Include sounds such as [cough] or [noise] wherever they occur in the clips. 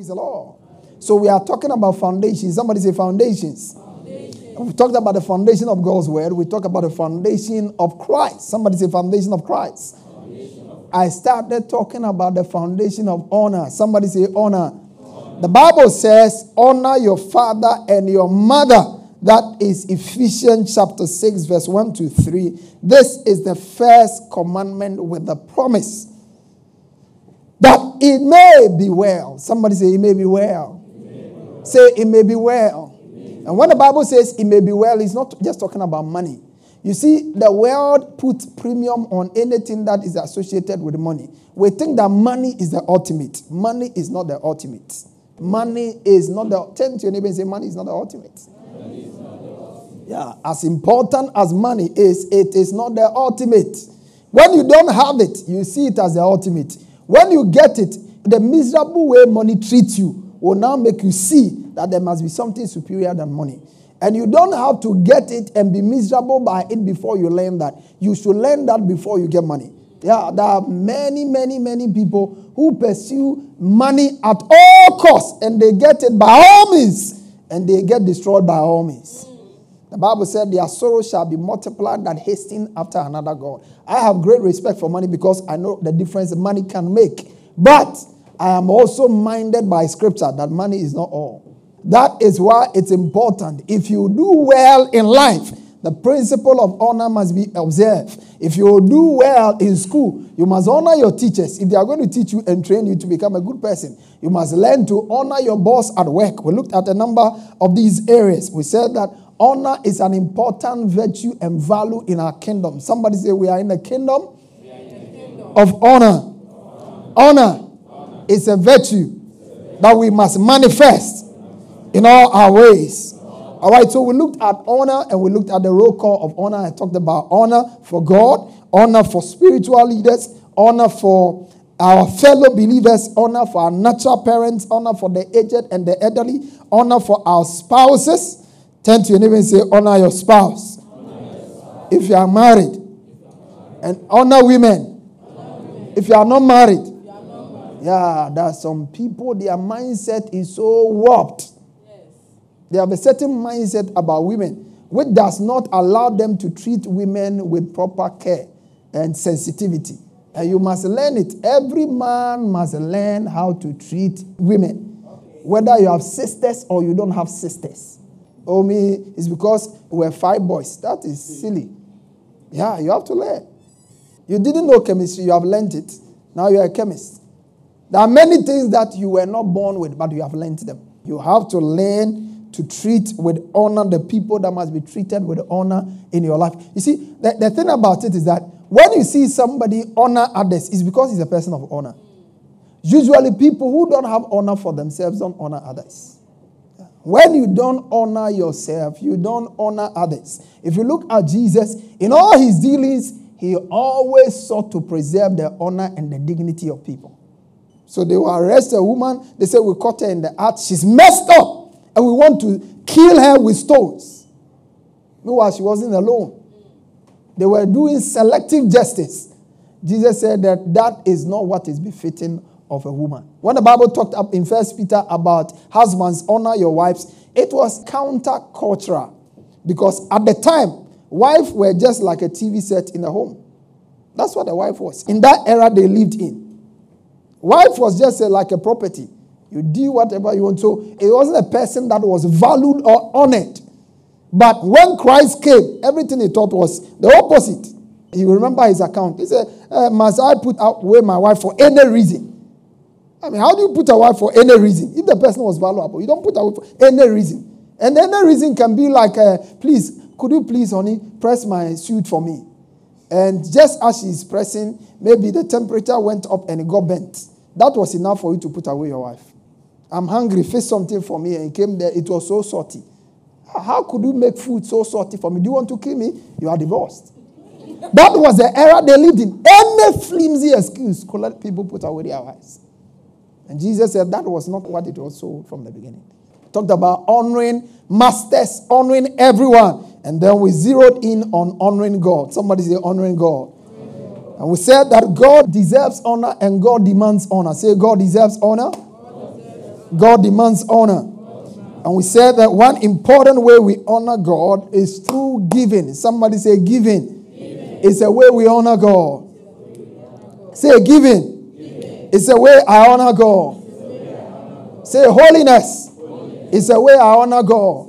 Praise the Lord. So we are talking about foundations. Somebody say foundations. We talked about the foundation of God's word. We talk about the foundation of Christ. Somebody say foundation of Christ. I started talking about the foundation of honor. Somebody say honor. The Bible says, honor your father and your mother. That is Ephesians chapter 6, verse 1 to 3. This is the first commandment with the promise that it may be well. Somebody say, It may be well. Say, It may be well. And when the Bible says it may be well, it's not just talking about money. You see, the world puts premium on anything that is associated with money. We think that money is the ultimate. Money is not the ultimate. Money is not the. Turn to your neighbor and say, Money is not the ultimate. Yeah, as important as money is, it is not the ultimate. When you don't have it, you see it as the ultimate. When you get it, the miserable way money treats you will now make you see that there must be something superior than money. And you don't have to get it and be miserable by it before you learn that. You should learn that before you get money. Yeah, there are many, many, many people who pursue money at all costs and they get it by all means and they get destroyed by all means. The Bible said their sorrow shall be multiplied that hasten after another God. I have great respect for money because I know the difference money can make. But I am also minded by scripture that money is not all. That is why it's important. If you do well in life, the principle of honor must be observed. If you do well in school, you must honor your teachers. If they are going to teach you and train you to become a good person, you must learn to honor your boss at work. We looked at a number of these areas. We said that honor is an important virtue and value in our kingdom. Somebody say, We are in the kingdom, in the kingdom. of honor. Honor. honor is a virtue that we must manifest in all our ways. All right, so we looked at honor and we looked at the roll call of honor. I talked about honor for God, honor for spiritual leaders, honor for our fellow believers, honor for our natural parents, honor for the aged and the elderly, honor for our spouses. Turn to your neighbor and say, honor your spouse. Honor your spouse. If you are married, and honor women. If you are not married. yeah, there are some people, their mindset is so warped they have a certain mindset about women, which does not allow them to treat women with proper care and sensitivity. And you must learn it. Every man must learn how to treat women, whether you have sisters or you don't have sisters. Oh, me, it's because we're five boys. That is silly. Yeah, you have to learn. You didn't know chemistry, you have learned it. Now you're a chemist. There are many things that you were not born with, but you have learned them. You have to learn to treat with honor the people that must be treated with honor in your life. You see, the, the thing about it is that when you see somebody honor others, it's because he's a person of honor. Usually, people who don't have honor for themselves don't honor others. When you don't honor yourself, you don't honor others. If you look at Jesus, in all his dealings, he always sought to preserve the honor and the dignity of people. So they will arrest a woman. They say, We caught her in the act. She's messed up and we want to kill her with stones. Meanwhile, she wasn't alone. They were doing selective justice. Jesus said that that is not what is befitting of a woman. When the Bible talked up in First Peter about husbands honor your wives, it was countercultural because at the time, wives were just like a TV set in the home. That's what a wife was. In that era they lived in. Wife was just a, like a property. You do whatever you want. So it wasn't a person that was valued or honored. But when Christ came, everything he taught was the opposite. He remember his account. He said, uh, Must I put away my wife for any reason? I mean, how do you put away for any reason? If the person was valuable, you don't put away for any reason. And any reason can be like, uh, Please, could you please, honey, press my suit for me? And just as she's pressing, maybe the temperature went up and it got bent. That was enough for you to put away your wife. I'm hungry, fix something for me. And came there, it was so salty. How could you make food so salty for me? Do you want to kill me? You are divorced. that was the era they lived in. Any flimsy excuse could let people put away their wives. And Jesus said that was not what it was sold from the beginning. Talked about honoring masters, honoring everyone. And then we zeroed in on honoring God. Somebody say honoring God. And we said that God deserves honor and God demands honor. Say, God deserves honor. God demands honor. And we said that one important way we honor God is through giving. Somebody say, giving. giving. It's a way we honor God. Say, giving. It's a way I honor God. Say, holiness. It's a way I honor God.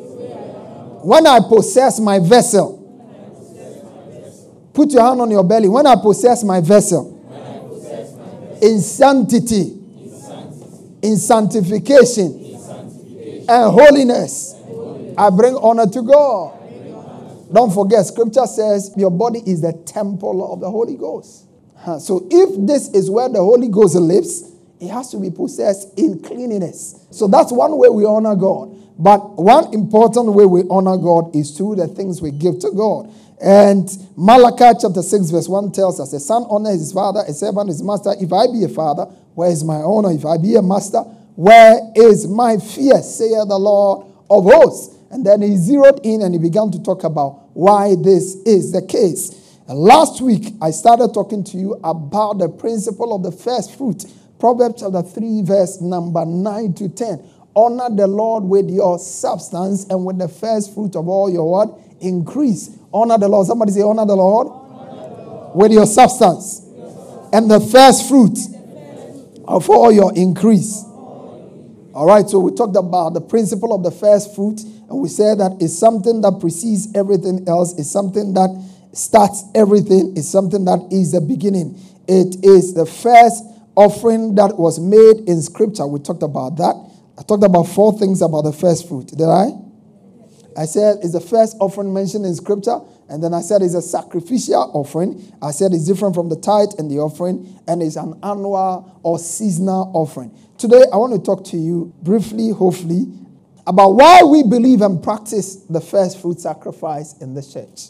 When I possess my vessel, Put your hand on your belly. When I possess my vessel, in, sanctity, in sanctification, and holiness, I bring honor to God. Don't forget, scripture says your body is the temple of the Holy Ghost. So if this is where the Holy Ghost lives, it has to be possessed in cleanliness. So that's one way we honor God. But one important way we honor God is through the things we give to God. And Malachi chapter 6, verse 1 tells us, A son honors his father, a servant his master. If I be a father, where is my honor? If I be a master, where is my fear? saith the Lord of hosts. And then he zeroed in and he began to talk about why this is the case. And last week, I started talking to you about the principle of the first fruit. Proverbs chapter 3, verse number 9 to 10. Honor the Lord with your substance and with the first fruit of all your what? Increase. Honor the Lord. Somebody say, Honor the Lord, honor the Lord. with your substance and the first fruit of all your increase. All right, so we talked about the principle of the first fruit, and we said that it's something that precedes everything else, it's something that starts everything, it's something that is the beginning. It is the first offering that was made in Scripture. We talked about that. I talked about four things about the first fruit. Did I? I said it's the first offering mentioned in scripture, and then I said it's a sacrificial offering. I said it's different from the tithe and the offering, and it's an annual or seasonal offering. Today, I want to talk to you briefly, hopefully, about why we believe and practice the first fruit sacrifice in the church.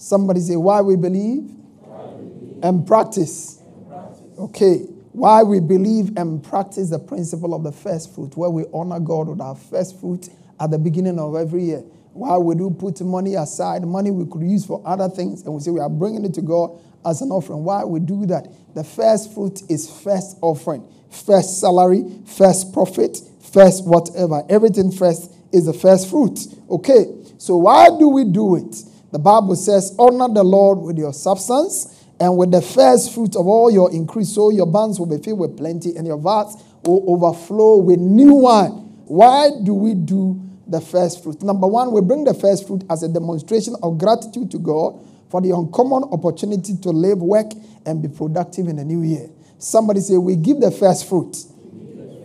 Somebody say, why we believe, why we believe. And, practice. and practice. Okay. Why we believe and practice the principle of the first fruit, where we honor God with our first fruit at the beginning of every year. Why we do put money aside, money we could use for other things, and we say we are bringing it to God as an offering? Why we do that? The first fruit is first offering, first salary, first profit, first whatever. Everything first is the first fruit. Okay, so why do we do it? The Bible says, Honor the Lord with your substance and with the first fruit of all your increase, so your barns will be filled with plenty and your vats will overflow with new wine. Why do we do the first fruit. Number one, we bring the first fruit as a demonstration of gratitude to God for the uncommon opportunity to live, work, and be productive in the new year. Somebody say, We give the first fruit.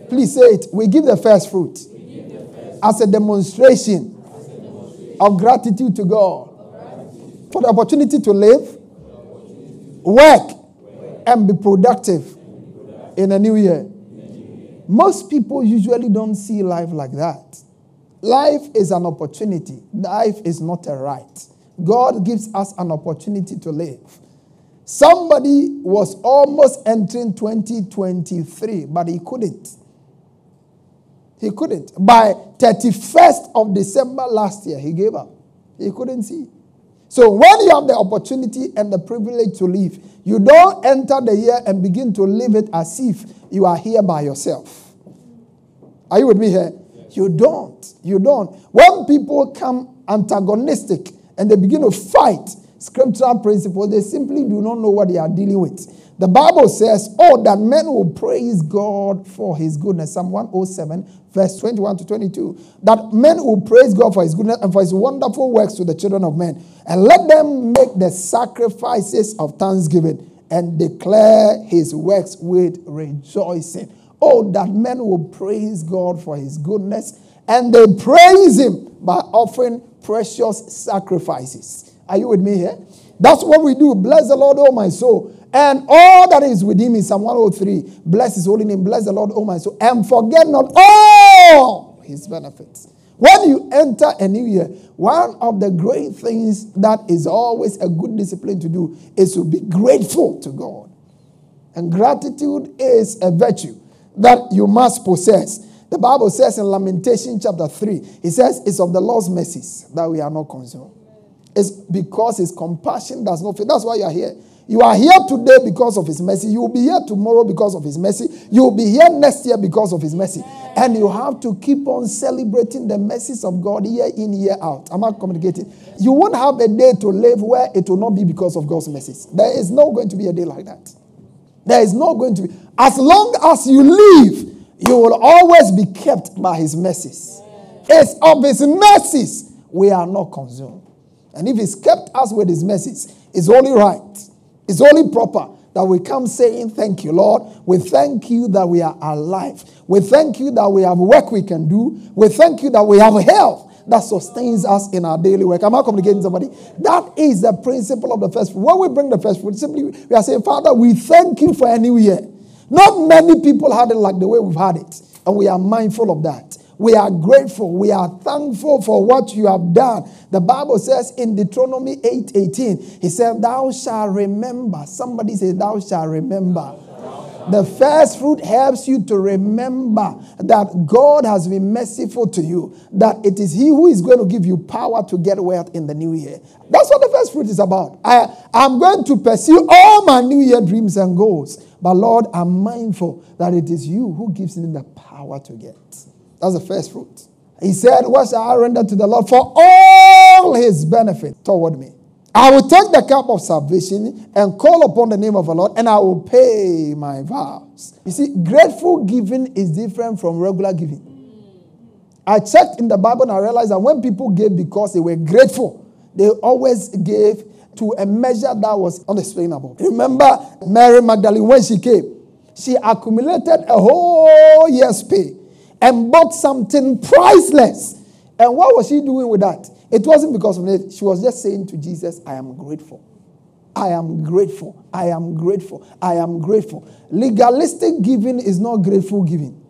Please say it. We give the first fruit as a demonstration of gratitude to God for the opportunity to live, work, and be productive in a new year. Most people usually don't see life like that. Life is an opportunity, life is not a right. God gives us an opportunity to live. Somebody was almost entering 2023, but he couldn't. He couldn't. By 31st of December last year, he gave up. He couldn't see. So when you have the opportunity and the privilege to live, you don't enter the year and begin to live it as if you are here by yourself. Are you with me here? You don't. You don't. When people come antagonistic and they begin to fight scriptural principles, they simply do not know what they are dealing with. The Bible says, Oh, that men will praise God for his goodness. Psalm 107, verse 21 to 22. That men will praise God for his goodness and for his wonderful works to the children of men. And let them make the sacrifices of thanksgiving and declare his works with rejoicing. Oh, that men will praise God for his goodness and they praise him by offering precious sacrifices. Are you with me here? That's what we do. Bless the Lord, oh my soul. And all that is within me, Psalm 103. Bless his holy name. Bless the Lord, oh my soul. And forget not all his benefits. When you enter a new year, one of the great things that is always a good discipline to do is to be grateful to God. And gratitude is a virtue that you must possess. The Bible says in Lamentation chapter 3, it says, It's of the Lord's mercies that we are not consumed. It's because his compassion does not fail. That's why you are here. You are here today because of his mercy. You will be here tomorrow because of his mercy. You will be here next year because of his mercy. And you have to keep on celebrating the mercies of God year in, year out. I'm I communicating? You won't have a day to live where it will not be because of God's mercies. There is not going to be a day like that. There is not going to be. As long as you live, you will always be kept by his mercies. It's of his mercies we are not consumed. And if he's kept us with his mercies, it's only right, it's only proper that we come saying, Thank you, Lord. We thank you that we are alive. We thank you that we have work we can do. We thank you that we have health that sustains us in our daily work. Am I communicating somebody? That is the principle of the first fruit. When we bring the first fruit, simply we are saying, Father, we thank you for a new year. Not many people had it like the way we've had it, and we are mindful of that. We are grateful. We are thankful for what you have done. The Bible says in Deuteronomy 8 18, He said, Thou shalt remember. Somebody say, Thou shalt remember. The first fruit helps you to remember that God has been merciful to you, that it is He who is going to give you power to get wealth in the new year. That's what the first fruit is about. I, I'm going to pursue all my new year dreams and goals. But Lord, I'm mindful that it is you who gives me the power to get. That's the first fruit. He said, What shall I render to the Lord for all his benefit toward me? I will take the cup of salvation and call upon the name of the Lord, and I will pay my vows. You see, grateful giving is different from regular giving. I checked in the Bible and I realized that when people gave because they were grateful, they always gave to a measure that was unexplainable. Remember Mary Magdalene when she came? She accumulated a whole year's pay and bought something priceless. And what was she doing with that? It wasn't because of it. She was just saying to Jesus, I am grateful. I am grateful. I am grateful. I am grateful. Legalistic giving is not grateful giving.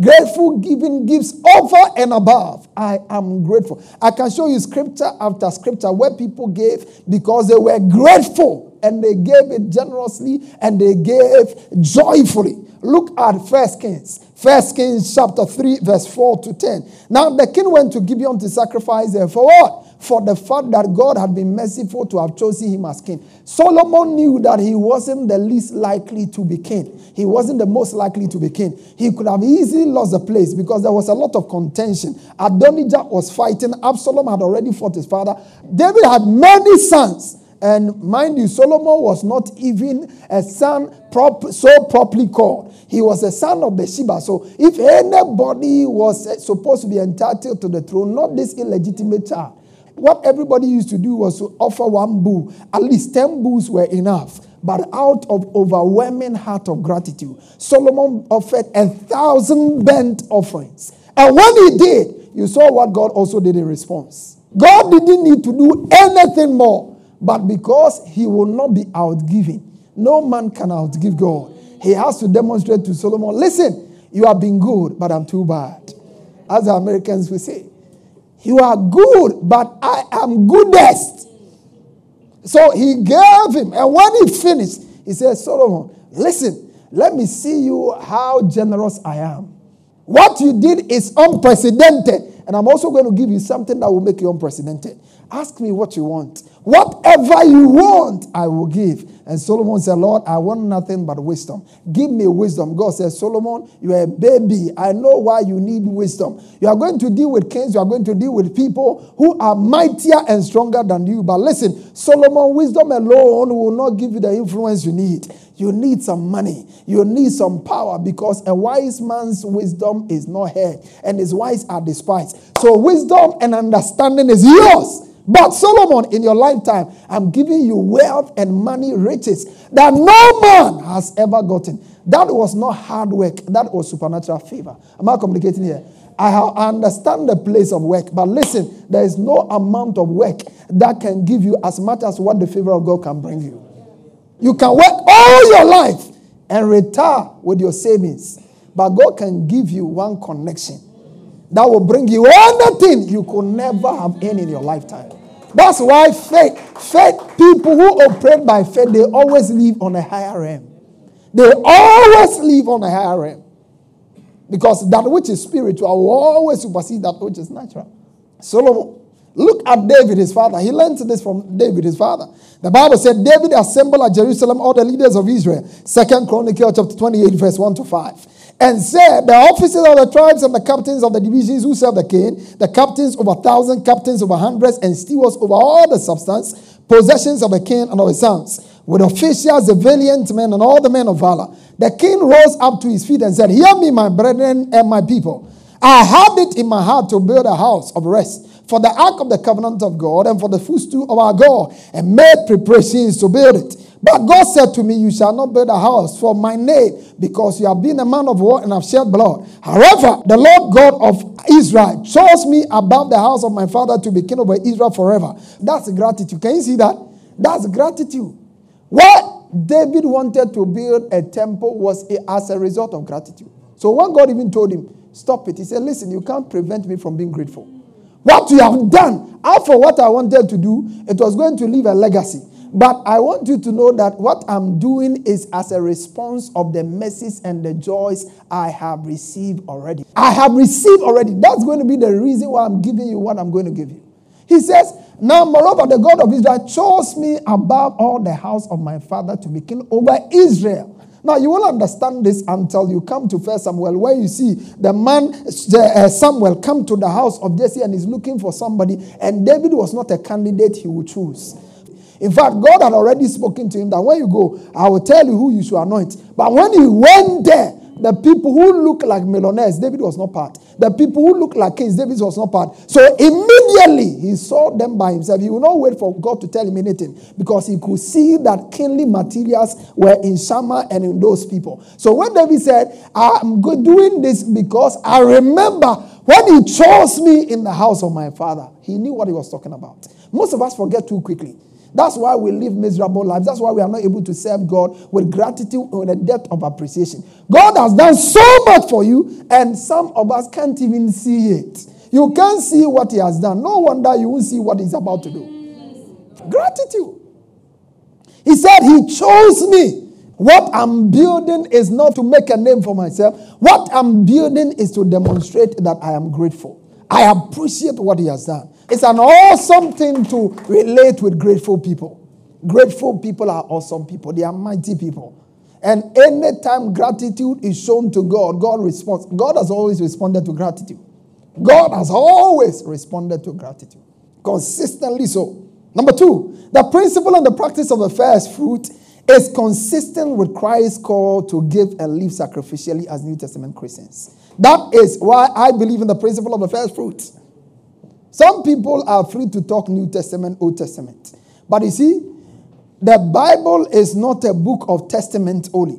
Grateful giving gives over and above. I am grateful. I can show you scripture after scripture where people gave because they were grateful and they gave it generously and they gave joyfully. Look at First Kings. First Kings chapter 3, verse 4 to 10. Now the king went to Gibeon to sacrifice there for what? For the fact that God had been merciful to have chosen him as king. Solomon knew that he wasn't the least likely to be king. He wasn't the most likely to be king. He could have easily lost the place because there was a lot of contention. Adonijah was fighting. Absalom had already fought his father. David had many sons. And mind you, Solomon was not even a son prop, so properly called. He was a son of Bathsheba. So if anybody was supposed to be entitled to the throne, not this illegitimate child, what everybody used to do was to offer one bull. At least 10 bulls were enough. But out of overwhelming heart of gratitude, Solomon offered a thousand burnt offerings. And when he did, you saw what God also did in response. God didn't need to do anything more but because he will not be outgiving, no man can outgive God. He has to demonstrate to Solomon, listen, you have been good, but I'm too bad. As the Americans will say, you are good, but I am goodest. So he gave him, and when he finished, he said, Solomon, listen, let me see you how generous I am. What you did is unprecedented. And I'm also going to give you something that will make you unprecedented. Ask me what you want. Whatever you want, I will give. And Solomon said, Lord, I want nothing but wisdom. Give me wisdom. God says, Solomon, you are a baby. I know why you need wisdom. You are going to deal with kings, you are going to deal with people who are mightier and stronger than you. But listen, Solomon, wisdom alone will not give you the influence you need. You need some money. You need some power because a wise man's wisdom is not heard and his wise are despised. So, wisdom and understanding is yours. But Solomon, in your lifetime, I'm giving you wealth and money, riches that no man has ever gotten. That was not hard work, that was supernatural favor. Am I communicating here? I, understand the place of work, but listen, there is no amount of work that can give you as much as what the favor of God can bring you. You can work all your life and retire with your savings, but God can give you one connection that will bring you anything you could never have in in your lifetime. That's why faith, faith, people who operate by faith, they always live on a higher realm. They always live on a higher realm. Because that which is spiritual will always supersede that which is natural. Solomon, look at David, his father. He learned this from David, his father. The Bible said David assembled at Jerusalem all the leaders of Israel. Second Chronicle chapter 28, verse 1 to 5 and said, The officers of the tribes and the captains of the divisions who serve the king, the captains over thousand, captains over hundreds, and stewards over all the substance, possessions of the king and of his sons, with officials, the valiant men, and all the men of valor. The king rose up to his feet and said, Hear me, my brethren and my people. I have it in my heart to build a house of rest for the ark of the covenant of God and for the footstool of our God, and made preparations to build it. But God said to me, You shall not build a house for my name, because you have been a man of war and have shed blood. However, the Lord God of Israel chose me above the house of my father to be king over Israel forever. That's gratitude. Can you see that? That's gratitude. What David wanted to build a temple was as a result of gratitude. So when God even told him, Stop it, he said, Listen, you can't prevent me from being grateful. What you have done, after what I wanted to do, it was going to leave a legacy. But I want you to know that what I'm doing is as a response of the mercies and the joys I have received already. I have received already. That's going to be the reason why I'm giving you what I'm going to give you. He says, Now, moreover, the God of Israel chose me above all the house of my father to be king over Israel. Now, you won't understand this until you come to First Samuel, where you see the man uh, Samuel come to the house of Jesse and he's looking for somebody, and David was not a candidate he would choose. In fact, God had already spoken to him that when you go, I will tell you who you should anoint. But when he went there, the people who look like millionaires, David was not part. The people who look like kings, David was not part. So immediately he saw them by himself. He would not wait for God to tell him anything because he could see that kingly materials were in Shammah and in those people. So when David said, I'm doing this because I remember when he chose me in the house of my father, he knew what he was talking about. Most of us forget too quickly. That's why we live miserable lives. That's why we are not able to serve God with gratitude and a depth of appreciation. God has done so much for you, and some of us can't even see it. You can't see what He has done. No wonder you won't see what He's about to do. Gratitude. He said, He chose me. What I'm building is not to make a name for myself. What I'm building is to demonstrate that I am grateful. I appreciate what He has done. It's an awesome thing to relate with grateful people. Grateful people are awesome people, they are mighty people. And anytime gratitude is shown to God, God responds. God has always responded to gratitude. God has always responded to gratitude. Consistently so. Number two, the principle and the practice of the first fruit is consistent with Christ's call to give and live sacrificially as New Testament Christians. That is why I believe in the principle of the first fruits. Some people are free to talk New Testament, Old Testament. But you see, the Bible is not a book of testament only.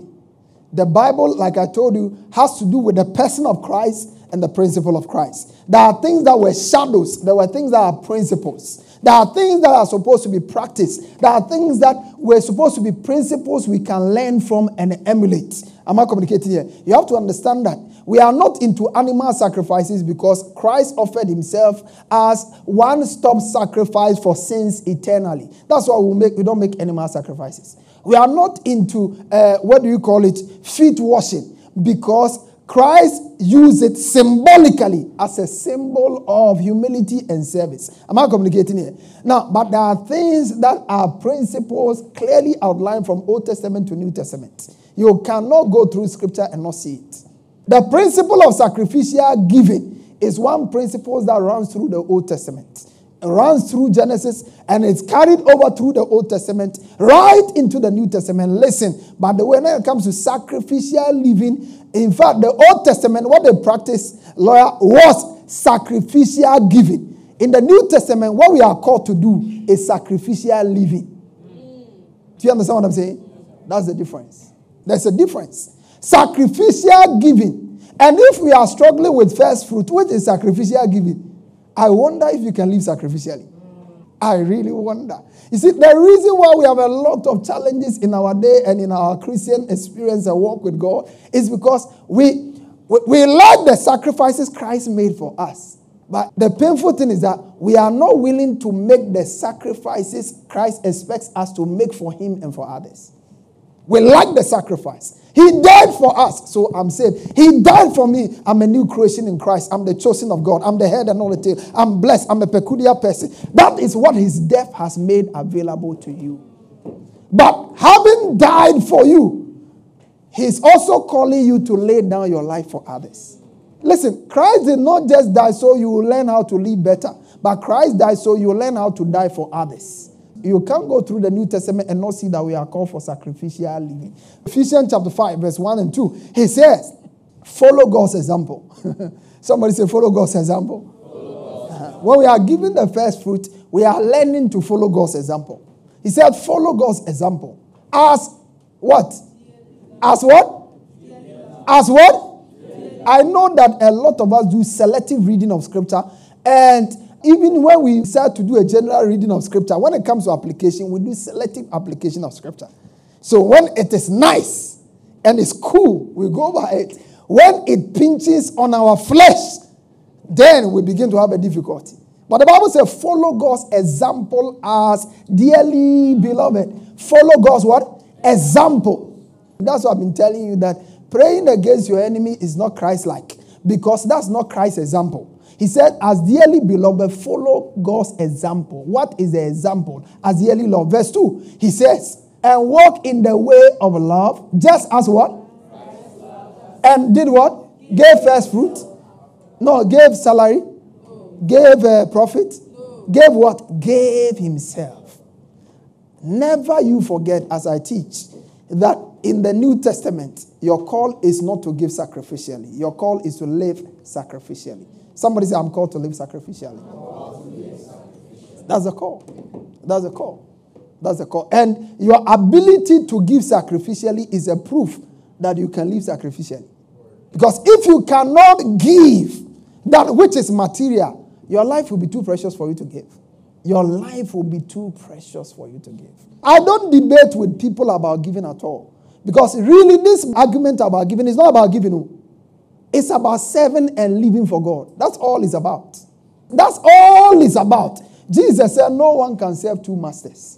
The Bible, like I told you, has to do with the person of Christ and the principle of Christ. There are things that were shadows, there were things that are principles. There are things that are supposed to be practiced. There are things that were supposed to be principles we can learn from and emulate. Am I communicating here? You have to understand that we are not into animal sacrifices because Christ offered himself as one stop sacrifice for sins eternally. That's why we, make, we don't make animal sacrifices. We are not into, uh, what do you call it, feet washing because Christ used it symbolically as a symbol of humility and service. Am I communicating here? Now, but there are things that are principles clearly outlined from Old Testament to New Testament. You cannot go through scripture and not see it. The principle of sacrificial giving is one principle that runs through the Old Testament. Runs through Genesis and it's carried over through the Old Testament right into the New Testament. Listen, but the when it comes to sacrificial living, in fact, the Old Testament, what they practiced, lawyer, was sacrificial giving. In the New Testament, what we are called to do is sacrificial living. Do you understand what I'm saying? That's the difference. There's a difference. Sacrificial giving. And if we are struggling with first fruit, which is sacrificial giving, I wonder if you can live sacrificially. I really wonder. You see, the reason why we have a lot of challenges in our day and in our Christian experience and walk with God is because we, we, we like the sacrifices Christ made for us. But the painful thing is that we are not willing to make the sacrifices Christ expects us to make for Him and for others. We like the sacrifice. He died for us, so I'm saved. He died for me. I'm a new creation in Christ. I'm the chosen of God. I'm the head and not the tail. I'm blessed. I'm a peculiar person. That is what his death has made available to you. But having died for you, he's also calling you to lay down your life for others. Listen, Christ did not just die so you will learn how to live better, but Christ died so you will learn how to die for others. You can't go through the New Testament and not see that we are called for sacrificial living. Ephesians chapter 5, verse 1 and 2. He says, Follow God's example. [laughs] Somebody say, Follow God's example. Uh-huh. When we are given the first fruit, we are learning to follow God's example. He said, Follow God's example. As what? As what? As what? I know that a lot of us do selective reading of scripture and even when we start to do a general reading of scripture, when it comes to application, we do selective application of scripture. So when it is nice and it's cool, we go by it. When it pinches on our flesh, then we begin to have a difficulty. But the Bible says, follow God's example as dearly beloved. Follow God's what? Example. That's what I've been telling you that praying against your enemy is not Christ like because that's not Christ's example. He said, As dearly beloved, follow God's example. What is the example? As dearly loved. Verse 2, he says, And walk in the way of love, just as what? And did what? Gave first fruit? No, gave salary? Gave uh, profit? Gave what? Gave himself. Never you forget, as I teach, that in the New Testament, your call is not to give sacrificially. Your call is to live sacrificially. Somebody say, I'm called to live sacrificially. That's the call. That's the call. That's the call. And your ability to give sacrificially is a proof that you can live sacrificially. Because if you cannot give that which is material, your life will be too precious for you to give. Your life will be too precious for you to give. I don't debate with people about giving at all. Because really, this argument about giving is not about giving. Oh. It's about serving and living for God. That's all it's about. That's all it's about. Jesus said, No one can serve two masters.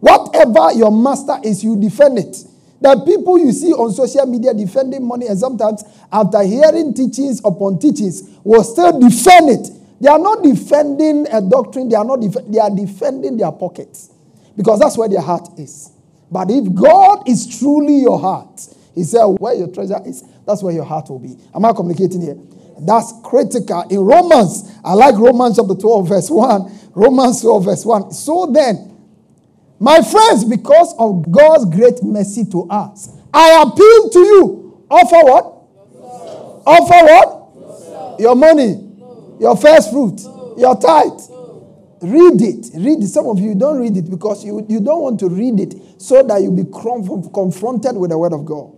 Whatever your master is, you defend it. The people you see on social media defending money, and sometimes after hearing teachings upon teachings, will still defend it. They are not defending a doctrine, they are not def- they are defending their pockets. Because that's where their heart is. But if God is truly your heart, He said, Where your treasure is, that's where your heart will be. Am I communicating here? That's critical. In Romans, I like Romans chapter 12, verse 1. Romans 12, verse 1. So then, my friends, because of God's great mercy to us, I appeal to you. Offer what? Yourself. Offer what? Yourself. Your money, no. your first fruit, no. your tithe. Read it. Read it. Some of you don't read it because you, you don't want to read it so that you be confronted with the word of God.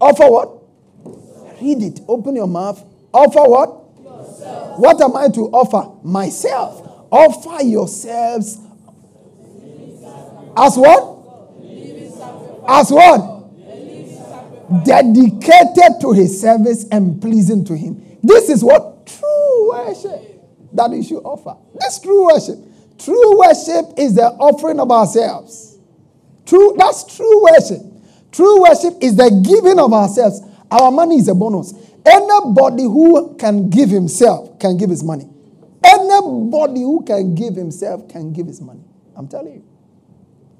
Offer what? Read it. Open your mouth. Offer what? Yourself. What am I to offer? Myself. Offer yourselves as what? As what? Dedicated to his service and pleasing to him. This is what true worship that we should offer. This true worship. True worship is the offering of ourselves. True, that's true worship. True worship is the giving of ourselves. Our money is a bonus. Anybody who can give himself can give his money. Anybody who can give himself can give his money. I'm telling you.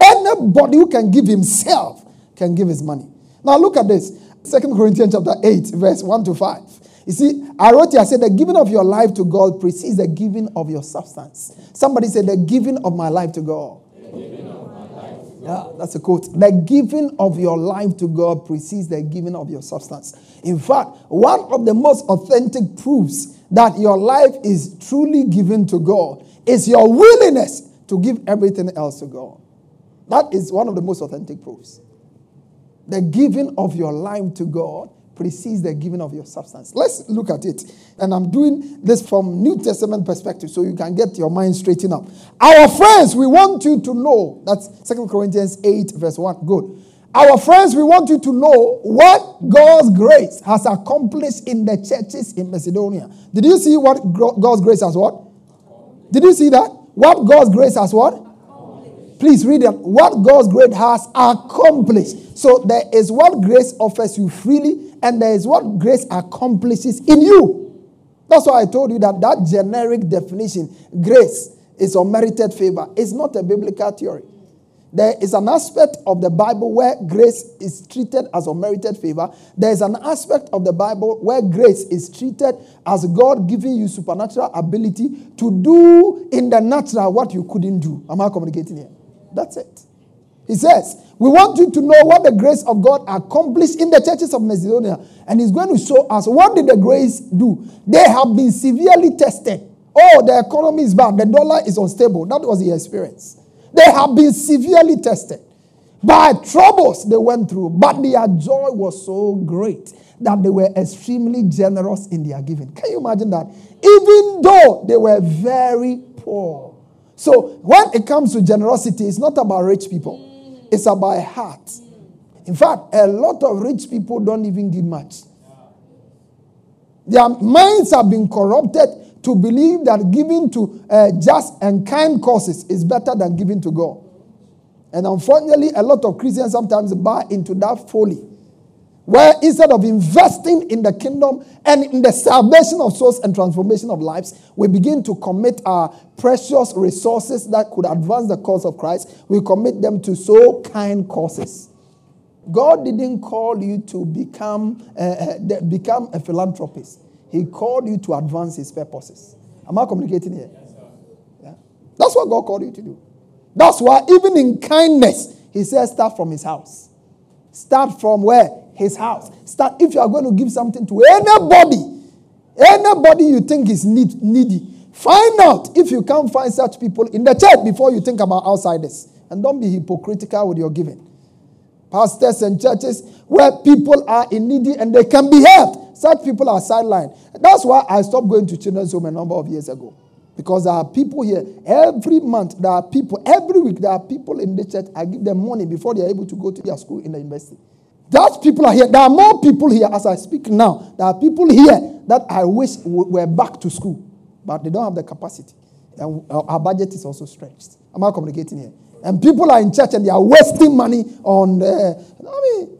Anybody who can give himself can give his money. Now look at this. Second Corinthians chapter 8, verse 1 to 5. You see, I wrote here, I said, the giving of your life to God precedes the giving of your substance. Somebody said, the giving of my life to God. Yeah, that's a quote. The giving of your life to God precedes the giving of your substance. In fact, one of the most authentic proofs that your life is truly given to God is your willingness to give everything else to God. That is one of the most authentic proofs. The giving of your life to God precedes the giving of your substance. Let's look at it. And I'm doing this from New Testament perspective so you can get your mind straightened up. Our friends, we want you to know. That's Second Corinthians 8, verse 1. Good. Our friends, we want you to know what God's grace has accomplished in the churches in Macedonia. Did you see what God's grace has what? Did you see that? What God's grace has what? Please read it. What God's grace has accomplished. So there is what grace offers you freely, and there is what grace accomplishes in you. That's why I told you that that generic definition, grace, is unmerited favor. It's not a biblical theory. There is an aspect of the Bible where grace is treated as unmerited favor. There is an aspect of the Bible where grace is treated as God giving you supernatural ability to do in the natural what you couldn't do. Am I communicating here? That's it. He says, We want you to know what the grace of God accomplished in the churches of Macedonia. And he's going to show us what did the grace do? They have been severely tested. Oh, the economy is bad. The dollar is unstable. That was the experience. They have been severely tested by troubles they went through, but their joy was so great that they were extremely generous in their giving. Can you imagine that? Even though they were very poor. So when it comes to generosity, it's not about rich people. It's about heart. In fact, a lot of rich people don't even give much. Their minds have been corrupted to believe that giving to uh, just and kind causes is better than giving to God. And unfortunately, a lot of Christians sometimes buy into that folly. Where instead of investing in the kingdom and in the salvation of souls and transformation of lives, we begin to commit our precious resources that could advance the cause of Christ, we commit them to so kind causes. God didn't call you to become, uh, become a philanthropist. He called you to advance his purposes. Am I communicating here? Yeah. That's what God called you to do. That's why, even in kindness, he says, start from his house. Start from where? His house. Start if you are going to give something to anybody, anybody you think is need, needy, find out if you can't find such people in the church before you think about outsiders. And don't be hypocritical with your giving. Pastors and churches where people are in needy and they can be helped. Such people are sidelined. That's why I stopped going to children's home a number of years ago. Because there are people here every month, there are people, every week, there are people in the church. I give them money before they are able to go to their school in the university. That people are here. There are more people here as I speak now. There are people here that I wish were back to school, but they don't have the capacity. And uh, our budget is also stretched. I'm I communicating here? And people are in church and they are wasting money on the. I mean,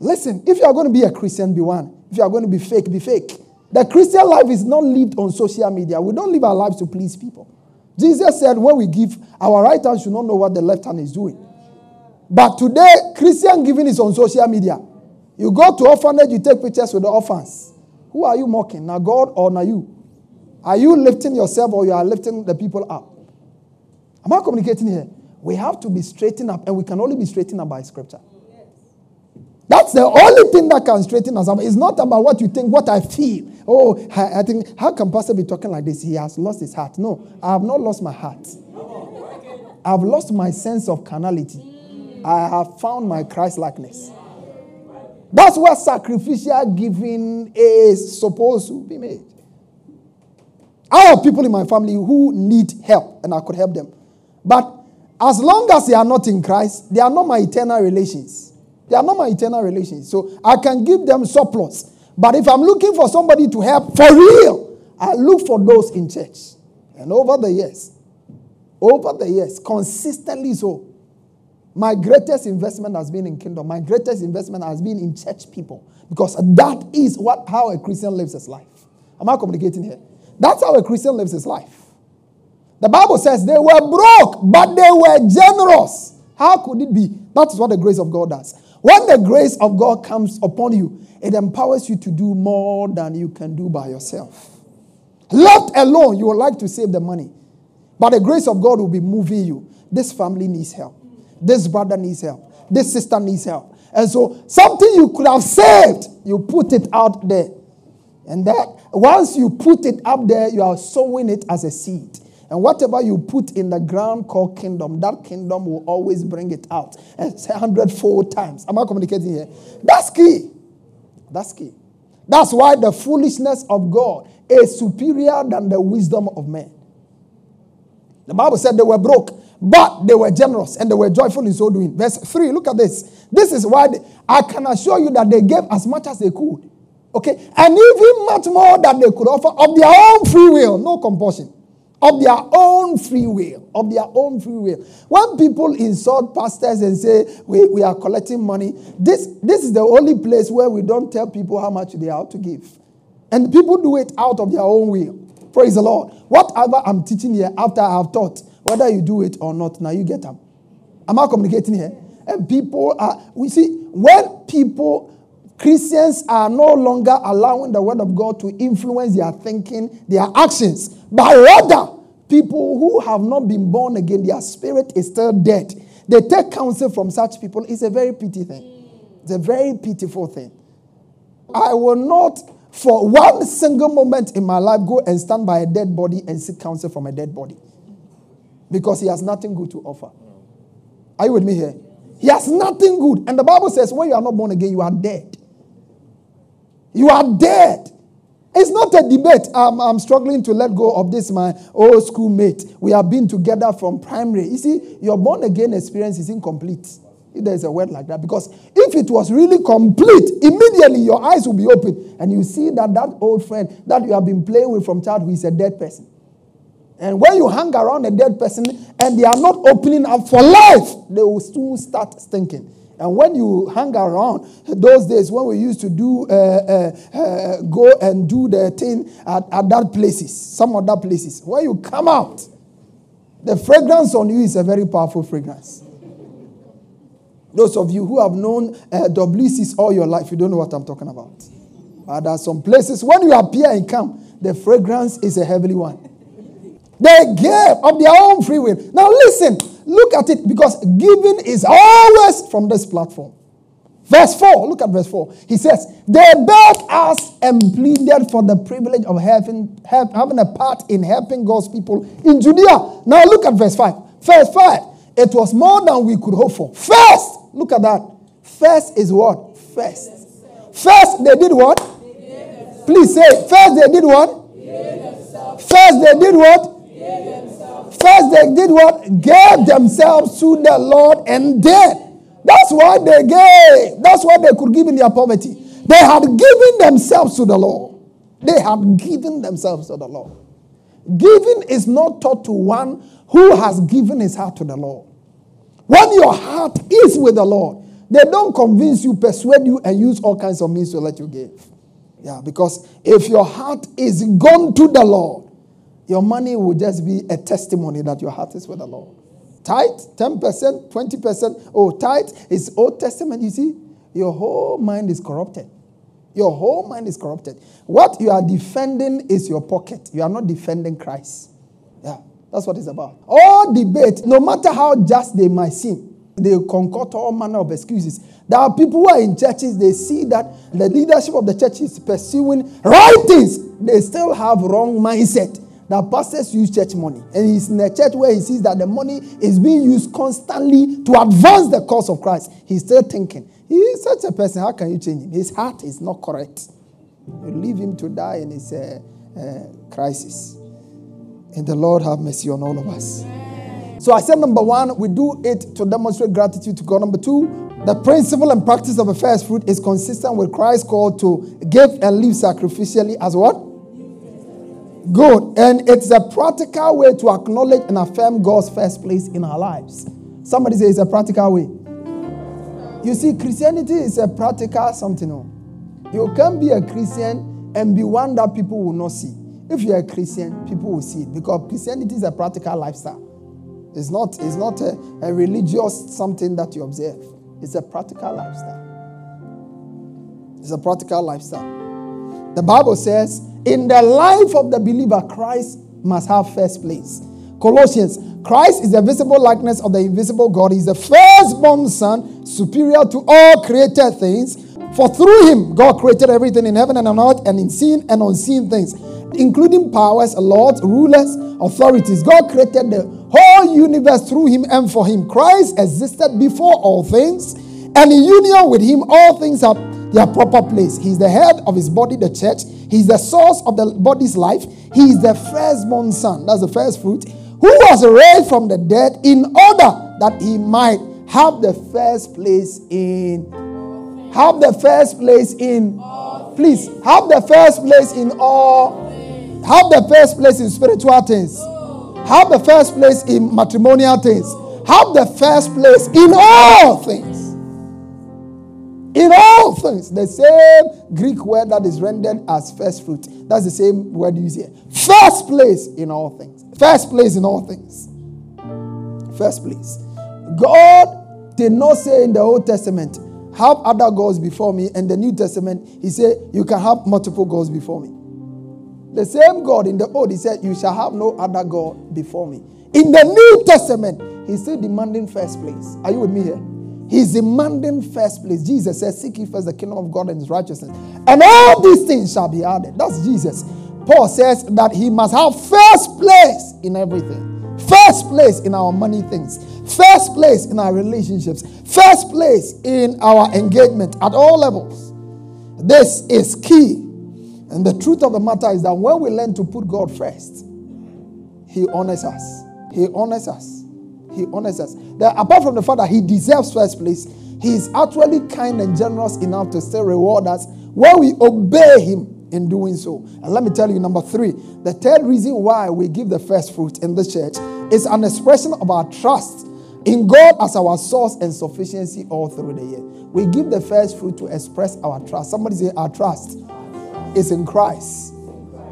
listen, if you are going to be a Christian, be one. If you are going to be fake, be fake. The Christian life is not lived on social media. We don't live our lives to please people. Jesus said, when we give, our right hand should not know what the left hand is doing. But today, Christian giving is on social media. You go to orphanage, you take pictures with the orphans. Who are you mocking? Now God or now you? Are you lifting yourself or you are lifting the people up? Am I communicating here? We have to be straightened up, and we can only be straightened up by scripture. That's the only thing that can straighten us up. It's not about what you think, what I feel. Oh, I, I think, how can Pastor be talking like this? He has lost his heart. No, I have not lost my heart. I've lost my sense of carnality. I have found my Christ likeness. That's what sacrificial giving is supposed to be made. I have people in my family who need help, and I could help them. But as long as they are not in Christ, they are not my eternal relations. They are not my eternal relations. So I can give them surplus. But if I'm looking for somebody to help for real, I look for those in church. And over the years, over the years, consistently so, my greatest investment has been in kingdom. My greatest investment has been in church people. Because that is what how a Christian lives his life. Am I communicating here? That's how a Christian lives his life. The Bible says they were broke, but they were generous. How could it be? That is what the grace of God does. When the grace of God comes upon you, it empowers you to do more than you can do by yourself. Left alone, you would like to save the money. But the grace of God will be moving you. This family needs help. This brother needs help. This sister needs help. And so, something you could have saved, you put it out there. And that once you put it up there, you are sowing it as a seed. And whatever you put in the ground called kingdom, that kingdom will always bring it out a hundredfold times. Am I communicating here? That's key. That's key. That's why the foolishness of God is superior than the wisdom of men. The Bible said they were broke, but they were generous and they were joyful in so doing. Verse 3, look at this. This is why they, I can assure you that they gave as much as they could. Okay? And even much more than they could offer of their own free will, no compulsion of their own free will. Of their own free will. When people insult pastors and say we, we are collecting money, this, this is the only place where we don't tell people how much they are to give. And people do it out of their own will. Praise the Lord. Whatever I'm teaching here after I have taught, whether you do it or not, now you get them. Am I communicating here? And people are, we see, when people, Christians are no longer allowing the word of God to influence their thinking, their actions, but rather, people who have not been born again, their spirit is still dead. They take counsel from such people. It's a very pity thing. It's a very pitiful thing. I will not, for one single moment in my life, go and stand by a dead body and seek counsel from a dead body. Because he has nothing good to offer. Are you with me here? He has nothing good. And the Bible says, when you are not born again, you are dead. You are dead. It's not a debate. I'm, I'm struggling to let go of this, my old schoolmate. We have been together from primary. You see, your born again experience is incomplete. If there's a word like that. Because if it was really complete, immediately your eyes will be open and you see that that old friend that you have been playing with from childhood is a dead person. And when you hang around a dead person and they are not opening up for life, they will soon start stinking. And when you hang around those days when we used to do uh, uh, uh, go and do the thing at, at that places, some other places, when you come out, the fragrance on you is a very powerful fragrance. Those of you who have known uh, WCs all your life, you don't know what I'm talking about. But there are some places when you appear and come, the fragrance is a heavenly one. They gave of their own free will. Now listen, look at it because giving is always from this platform. Verse 4, look at verse 4. He says, They begged us and pleaded for the privilege of having, have, having a part in helping God's people in Judea. Now look at verse 5. Verse 5. It was more than we could hope for. First, look at that. First is what? First. First, they did what? Please say, first they did what? First they did what? First, they did what? Gave themselves to the Lord and did. That's why they gave. That's why they could give in their poverty. They had given themselves to the Lord. They had given themselves to the Lord. Giving is not taught to one who has given his heart to the Lord. When your heart is with the Lord, they don't convince you, persuade you, and use all kinds of means to let you give. Yeah, because if your heart is gone to the Lord, your money will just be a testimony that your heart is with the Lord. Tithe, 10%, 20%. Oh, tithe is Old Testament. You see, your whole mind is corrupted. Your whole mind is corrupted. What you are defending is your pocket. You are not defending Christ. Yeah, that's what it's about. All debate, no matter how just they might seem, they concoct all manner of excuses. There are people who are in churches, they see that the leadership of the church is pursuing right things. They still have wrong mindset that pastors use church money. And he's in a church where he sees that the money is being used constantly to advance the cause of Christ. He's still thinking, he is such a person, how can you change him? His heart is not correct. You leave him to die in his uh, uh, crisis. And the Lord have mercy on all of us. So I said, number one, we do it to demonstrate gratitude to God. Number two, the principle and practice of a first fruit is consistent with Christ's call to give and live sacrificially as what? Good. And it's a practical way to acknowledge and affirm God's first place in our lives. Somebody say it's a practical way. You see, Christianity is a practical something. Oh. You can be a Christian and be one that people will not see. If you're a Christian, people will see it because Christianity is a practical lifestyle. It's not, it's not a, a religious something that you observe. It's a practical lifestyle. It's a practical lifestyle. The Bible says, in the life of the believer, Christ must have first place. Colossians, Christ is the visible likeness of the invisible God. He's the firstborn Son, superior to all created things. For through him, God created everything in heaven and on earth, and in seen and unseen things, including powers, lords, rulers, authorities. God created the whole universe through him and for him. Christ existed before all things, and in union with him, all things have their proper place. He's the head of his body, the church. He's the source of the body's life. He is the firstborn son. That's the first fruit. Who was raised from the dead in order that he might have the first place in. Have the first place in. Please, have the first place in all. Have the first place in spiritual things. Have the first place in matrimonial things. Have the first place in all things. In all things, the same Greek word that is rendered as first fruit. That's the same word used here. First place in all things. First place in all things. First place. God did not say in the Old Testament, have other gods before me. And the New Testament, he said, you can have multiple gods before me. The same God in the Old, he said, you shall have no other God before me. In the New Testament, he's still demanding first place. Are you with me here? He's demanding first place. Jesus says, Seek ye first the kingdom of God and his righteousness. And all these things shall be added. That's Jesus. Paul says that he must have first place in everything. First place in our money things. First place in our relationships. First place in our engagement at all levels. This is key. And the truth of the matter is that when we learn to put God first, He honors us. He honors us. He honors us. That apart from the fact that he deserves first place, he is actually kind and generous enough to still reward us when we obey him in doing so. And let me tell you, number three, the third reason why we give the first fruit in the church is an expression of our trust in God as our source and sufficiency all through the year. We give the first fruit to express our trust. Somebody say, Our trust is in Christ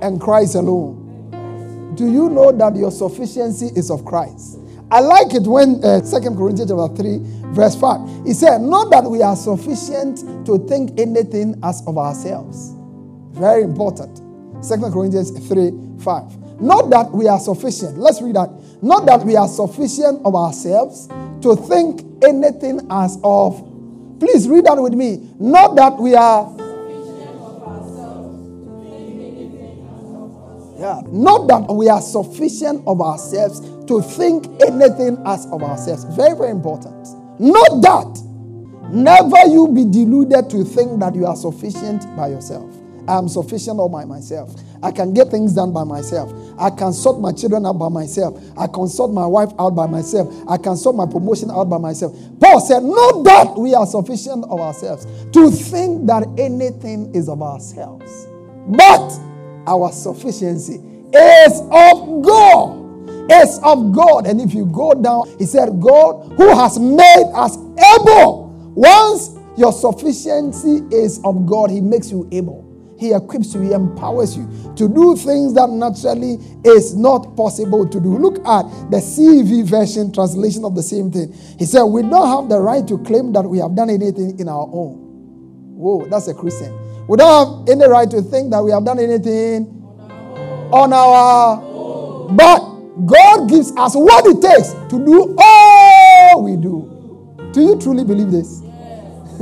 and Christ alone. Do you know that your sufficiency is of Christ? I like it when uh, 2 Corinthians chapter 3, verse 5. He said, Not that we are sufficient to think anything as of ourselves. Very important. 2 Corinthians 3, 5. Not that we are sufficient. Let's read that. Not that we are sufficient of ourselves to think anything as of. Please read that with me. Not that we are sufficient of ourselves to think anything as. Yeah. Not that we are sufficient of ourselves to think anything as of ourselves. Very, very important. Not that. Never you be deluded to think that you are sufficient by yourself. I am sufficient all by myself. I can get things done by myself. I can sort my children out by myself. I can sort my wife out by myself. I can sort my promotion out by myself. Paul said, Not that we are sufficient of ourselves to think that anything is of ourselves. But our sufficiency is of God. It's of God. And if you go down, he said, God who has made us able. Once your sufficiency is of God, he makes you able. He equips you, he empowers you to do things that naturally is not possible to do. Look at the CEV version translation of the same thing. He said, We don't have the right to claim that we have done anything in our own. Whoa, that's a Christian. We don't have any right to think that we have done anything on our, but God gives us what it takes to do all we do. Do you truly believe this? [laughs]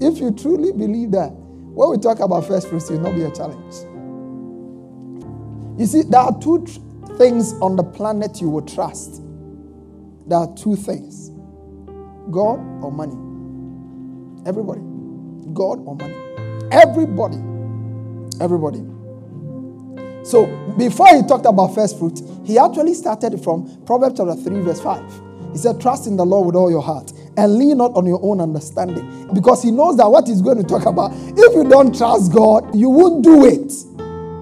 if you truly believe that, when we talk about first fruits, it will not be a challenge. You see, there are two tr- things on the planet you will trust. There are two things God or money. Everybody. God or money. Everybody. Everybody. So before he talked about first fruit, he actually started from Proverbs chapter 3, verse 5. He said, Trust in the Lord with all your heart and lean not on your own understanding. Because he knows that what he's going to talk about, if you don't trust God, you won't do it.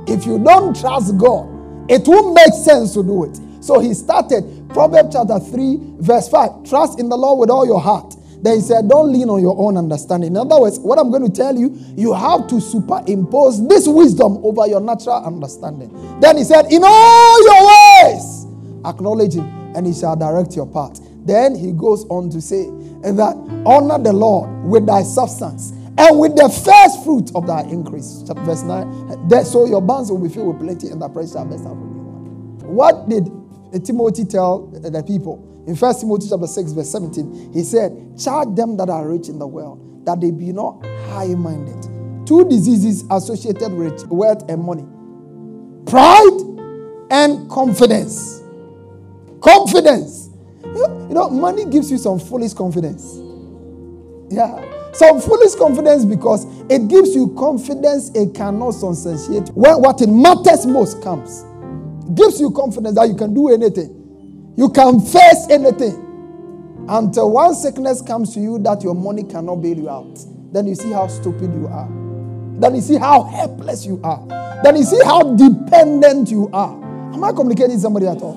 If you don't trust God, it won't make sense to do it. So he started Proverbs chapter 3, verse 5. Trust in the Lord with all your heart then he said, Don't lean on your own understanding. In other words, what I'm going to tell you, you have to superimpose this wisdom over your natural understanding. Then he said, In all your ways, acknowledge him, and he shall direct your path. Then he goes on to say And that honor the Lord with thy substance and with the first fruit of thy increase. Verse 9. That, so your barns will be filled with plenty and the pressure shall best out What did Timothy tell the people? In 1 Timothy chapter 6, verse 17, he said, Charge them that are rich in the world, that they be not high-minded. Two diseases associated with wealth and money. Pride and confidence. Confidence. You know, money gives you some foolish confidence. Yeah. Some foolish confidence because it gives you confidence it cannot substantiate when what it matters most comes. It gives you confidence that you can do anything. You can face anything. Until one sickness comes to you that your money cannot bail you out. Then you see how stupid you are. Then you see how helpless you are. Then you see how dependent you are. Am I communicating somebody at all?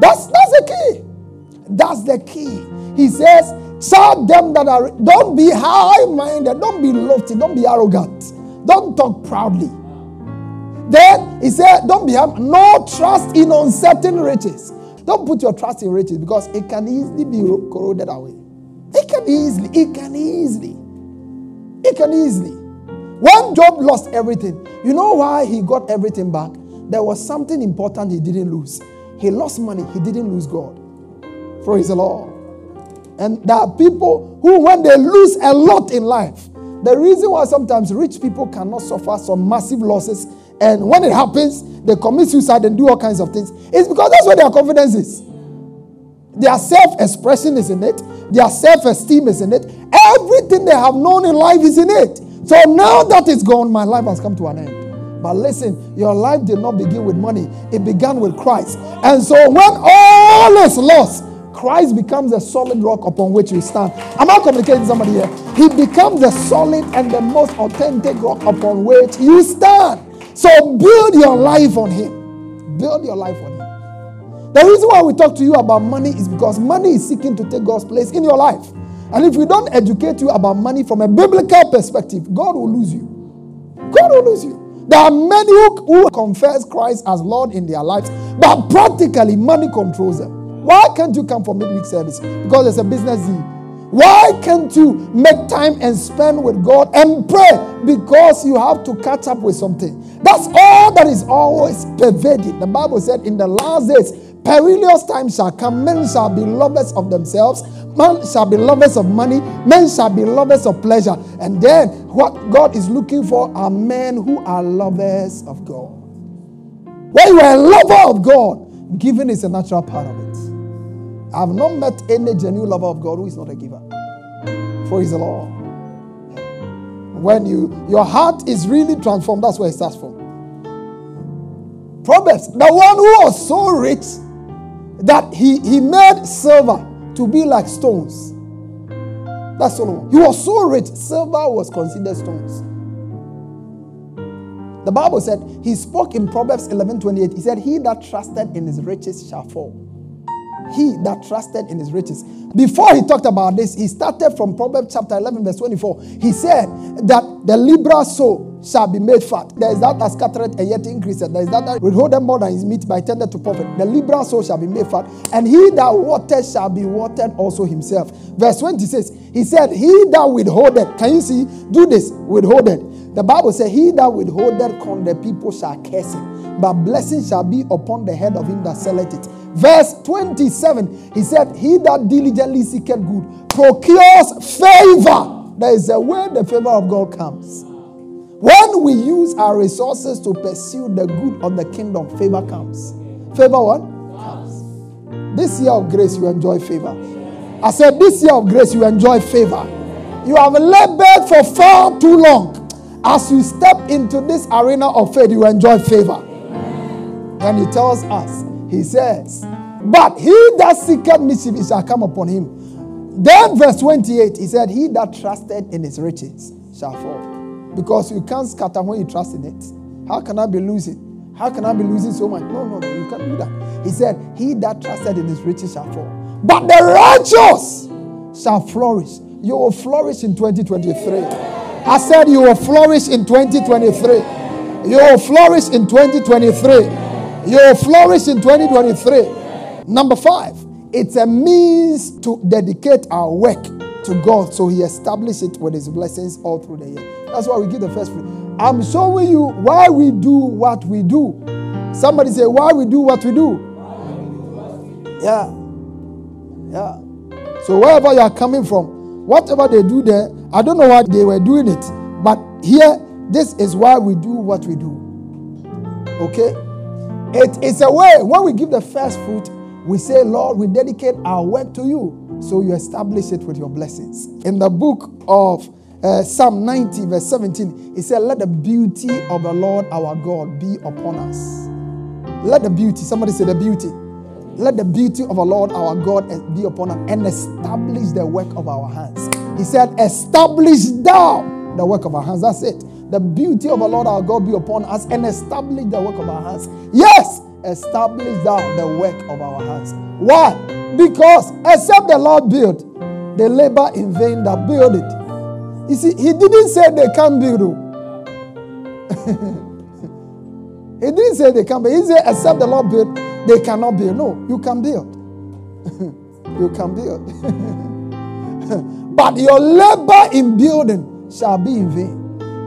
That's that's the key. That's the key. He says, Serve them that are don't be high-minded, don't be lofty, don't be arrogant, don't talk proudly. Then he said, Don't be no trust in uncertain riches. Don't put your trust in riches because it can easily be corroded away. It can easily, it can easily, it can easily. When Job lost everything, you know why he got everything back? There was something important he didn't lose. He lost money, he didn't lose God. Praise the Lord. And there are people who, when they lose a lot in life, the reason why sometimes rich people cannot suffer some massive losses, and when it happens, they commit suicide and do all kinds of things, It's because that's where their confidence is. Their self expression is in it, their self esteem is in it, everything they have known in life is in it. So now that is gone, my life has come to an end. But listen, your life did not begin with money, it began with Christ. And so when all is lost, Christ becomes a solid rock upon which you stand. Am I communicating somebody here? He becomes the solid and the most authentic rock upon which you stand. So build your life on Him. Build your life on Him. The reason why we talk to you about money is because money is seeking to take God's place in your life. And if we don't educate you about money from a biblical perspective, God will lose you. God will lose you. There are many who, who confess Christ as Lord in their lives, but practically money controls them. Why can't you come for midweek service? Because it's a business deal. Why can't you make time and spend with God and pray? Because you have to catch up with something. That's all that is always pervaded. The Bible said, In the last days, perilous times shall come. Men shall be lovers of themselves, Man shall be lovers of money, men shall be lovers of pleasure. And then what God is looking for are men who are lovers of God. When you are a lover of God, giving is a natural part of it. I have not met any genuine lover of God who is not a giver. Praise the Lord. When you your heart is really transformed, that's where it starts from. Proverbs, the one who was so rich that he, he made silver to be like stones. That's Solomon. He was so rich, silver was considered stones. The Bible said, he spoke in Proverbs 11 28. He said, He that trusted in his riches shall fall. He that trusted in his riches. Before he talked about this, he started from Proverbs chapter 11, verse 24. He said that the liberal soul shall be made fat. There is that that scattereth and yet increaseth. There is that that withholdeth more than his meat by tender to profit. The liberal soul shall be made fat, and he that watered shall be watered also himself. Verse 20 says, He said, He that withholdeth, can you see? Do this, withholdeth. The Bible says, He that withholdeth con the people shall curse him, but blessing shall be upon the head of him that selleth it. Verse 27, he said, He that diligently seeketh good procures favor. There is a way the favor of God comes. When we use our resources to pursue the good of the kingdom, favor comes. Favor what? Comes. This year of grace, you enjoy favor. I said, This year of grace, you enjoy favor. You have labored for far too long. As you step into this arena of faith, you enjoy favor. And he tells us, He says, But he that seeketh mischief, shall come upon him. Then, verse 28, he said, He that trusted in his riches shall fall. Because you can't scatter when you trust in it. How can I be losing? How can I be losing so much? No, no, no, you can't do that. He said, He that trusted in his riches shall fall. But the righteous shall flourish. You will flourish in 2023. I said, You will flourish in 2023. You will flourish in 2023. You will flourish in 2023. Number five, it's a means to dedicate our work to God. So he established it with his blessings all through the year. That's why we give the first fruit. I'm showing you why we do what we do. Somebody say, why we do what we do. Yeah. Yeah. So wherever you are coming from, whatever they do there, I don't know why they were doing it. But here, this is why we do what we do. Okay? It is a way, when we give the first fruit, we say, Lord, we dedicate our work to you. So you establish it with your blessings. In the book of uh, Psalm 90, verse 17, it said, Let the beauty of the Lord our God be upon us. Let the beauty, somebody say the beauty. Let the beauty of the Lord our God be upon us and establish the work of our hands. He said, Establish thou the work of our hands. That's it. The beauty of the Lord our God be upon us and establish the work of our hands. Yes, establish thou the work of our hands. Why? Because except the Lord build, they labor in vain that build it. You see, he didn't say they can't build. Oh. [laughs] he didn't say they can't build. He said, except the Lord build, they cannot build. No, you can build. [laughs] you can build. [laughs] but your labor in building shall be in vain.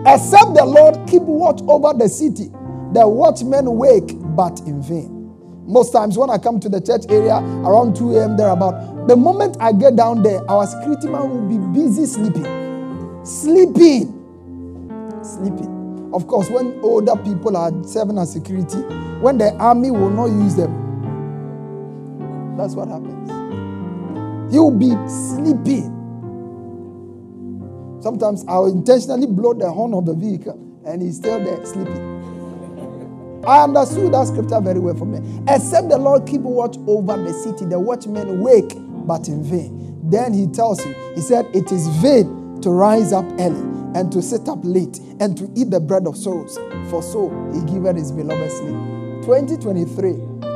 Except the Lord keep watch over the city, the watchmen wake, but in vain. Most times when I come to the church area around 2 a.m. thereabout, the moment I get down there, our security man will be busy sleeping sleeping. Sleeping. Of course, when older people are serving as security, when the army will not use them, that's what happens. He will be sleeping. Sometimes I'll intentionally blow the horn of the vehicle and he's still there sleeping. I understood that scripture very well for me. Except the Lord keep watch over the city, the watchmen wake, but in vain. Then he tells you, he said, It is vain to rise up early and to sit up late and to eat the bread of sorrows, for so he giveth his beloved sleep. 2023,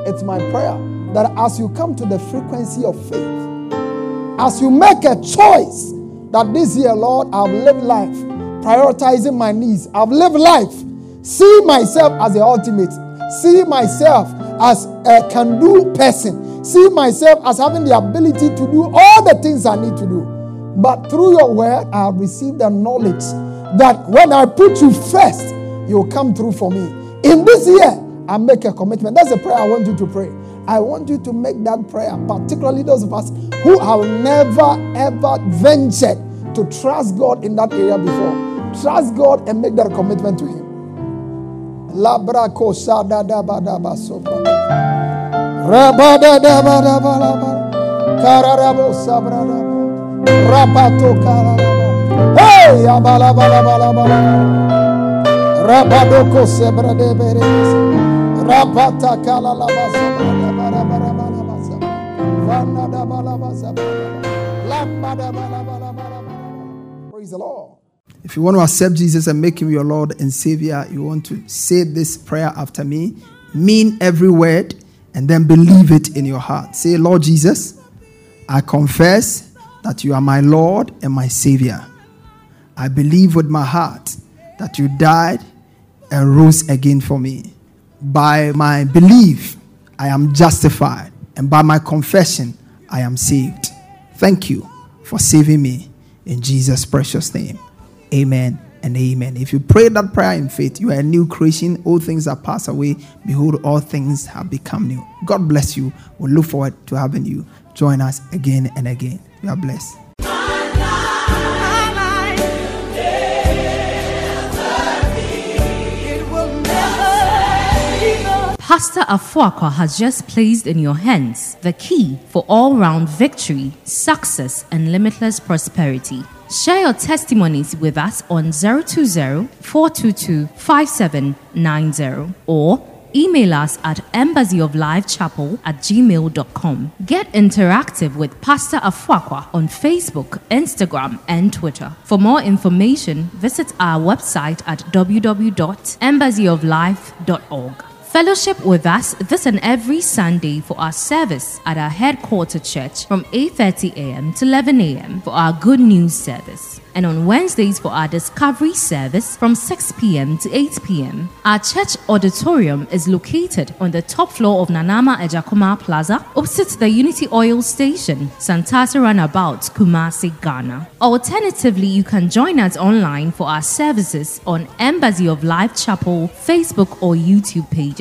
it's my prayer that as you come to the frequency of faith, as you make a choice that this year, Lord, I've lived life, prioritizing my needs, I've lived life, see myself as the ultimate, see myself as a can do person, see myself as having the ability to do all the things I need to do. But through your word, I have received the knowledge that when I put you first, you'll come through for me. In this year, I make a commitment. That's a prayer I want you to pray. I want you to make that prayer, particularly those of us who have never ever ventured to trust God in that area before. Trust God and make that commitment to Him. Hey, kala la Praise the Lord. If you want to accept Jesus and make him your Lord and Savior, you want to say this prayer after me, mean every word, and then believe it in your heart. Say, Lord Jesus, I confess that you are my Lord and my Savior. I believe with my heart that you died and rose again for me. By my belief, I am justified, and by my confession, I am saved. Thank you for saving me in Jesus' precious name. Amen and amen. If you pray that prayer in faith, you are a new creation. All things are passed away. Behold, all things have become new. God bless you. We look forward to having you join us again and again. You are blessed. Pastor Afuaqua has just placed in your hands the key for all round victory, success, and limitless prosperity. Share your testimonies with us on 020 422 5790 or Email us at embassyoflifechapel at gmail.com. Get interactive with Pastor Afuaqua on Facebook, Instagram, and Twitter. For more information, visit our website at www.embassyoflife.org. Fellowship with us this and every Sunday for our service at our headquarter church from 8:30 a.m. to 11 a.m. for our good news service. And on Wednesdays for our discovery service from 6 p.m. to 8 p.m. Our church auditorium is located on the top floor of Nanama Ejakuma Plaza, opposite the Unity Oil Station, Santasi Runabout, Kumasi, Ghana. Alternatively, you can join us online for our services on Embassy of Life Chapel Facebook or YouTube pages.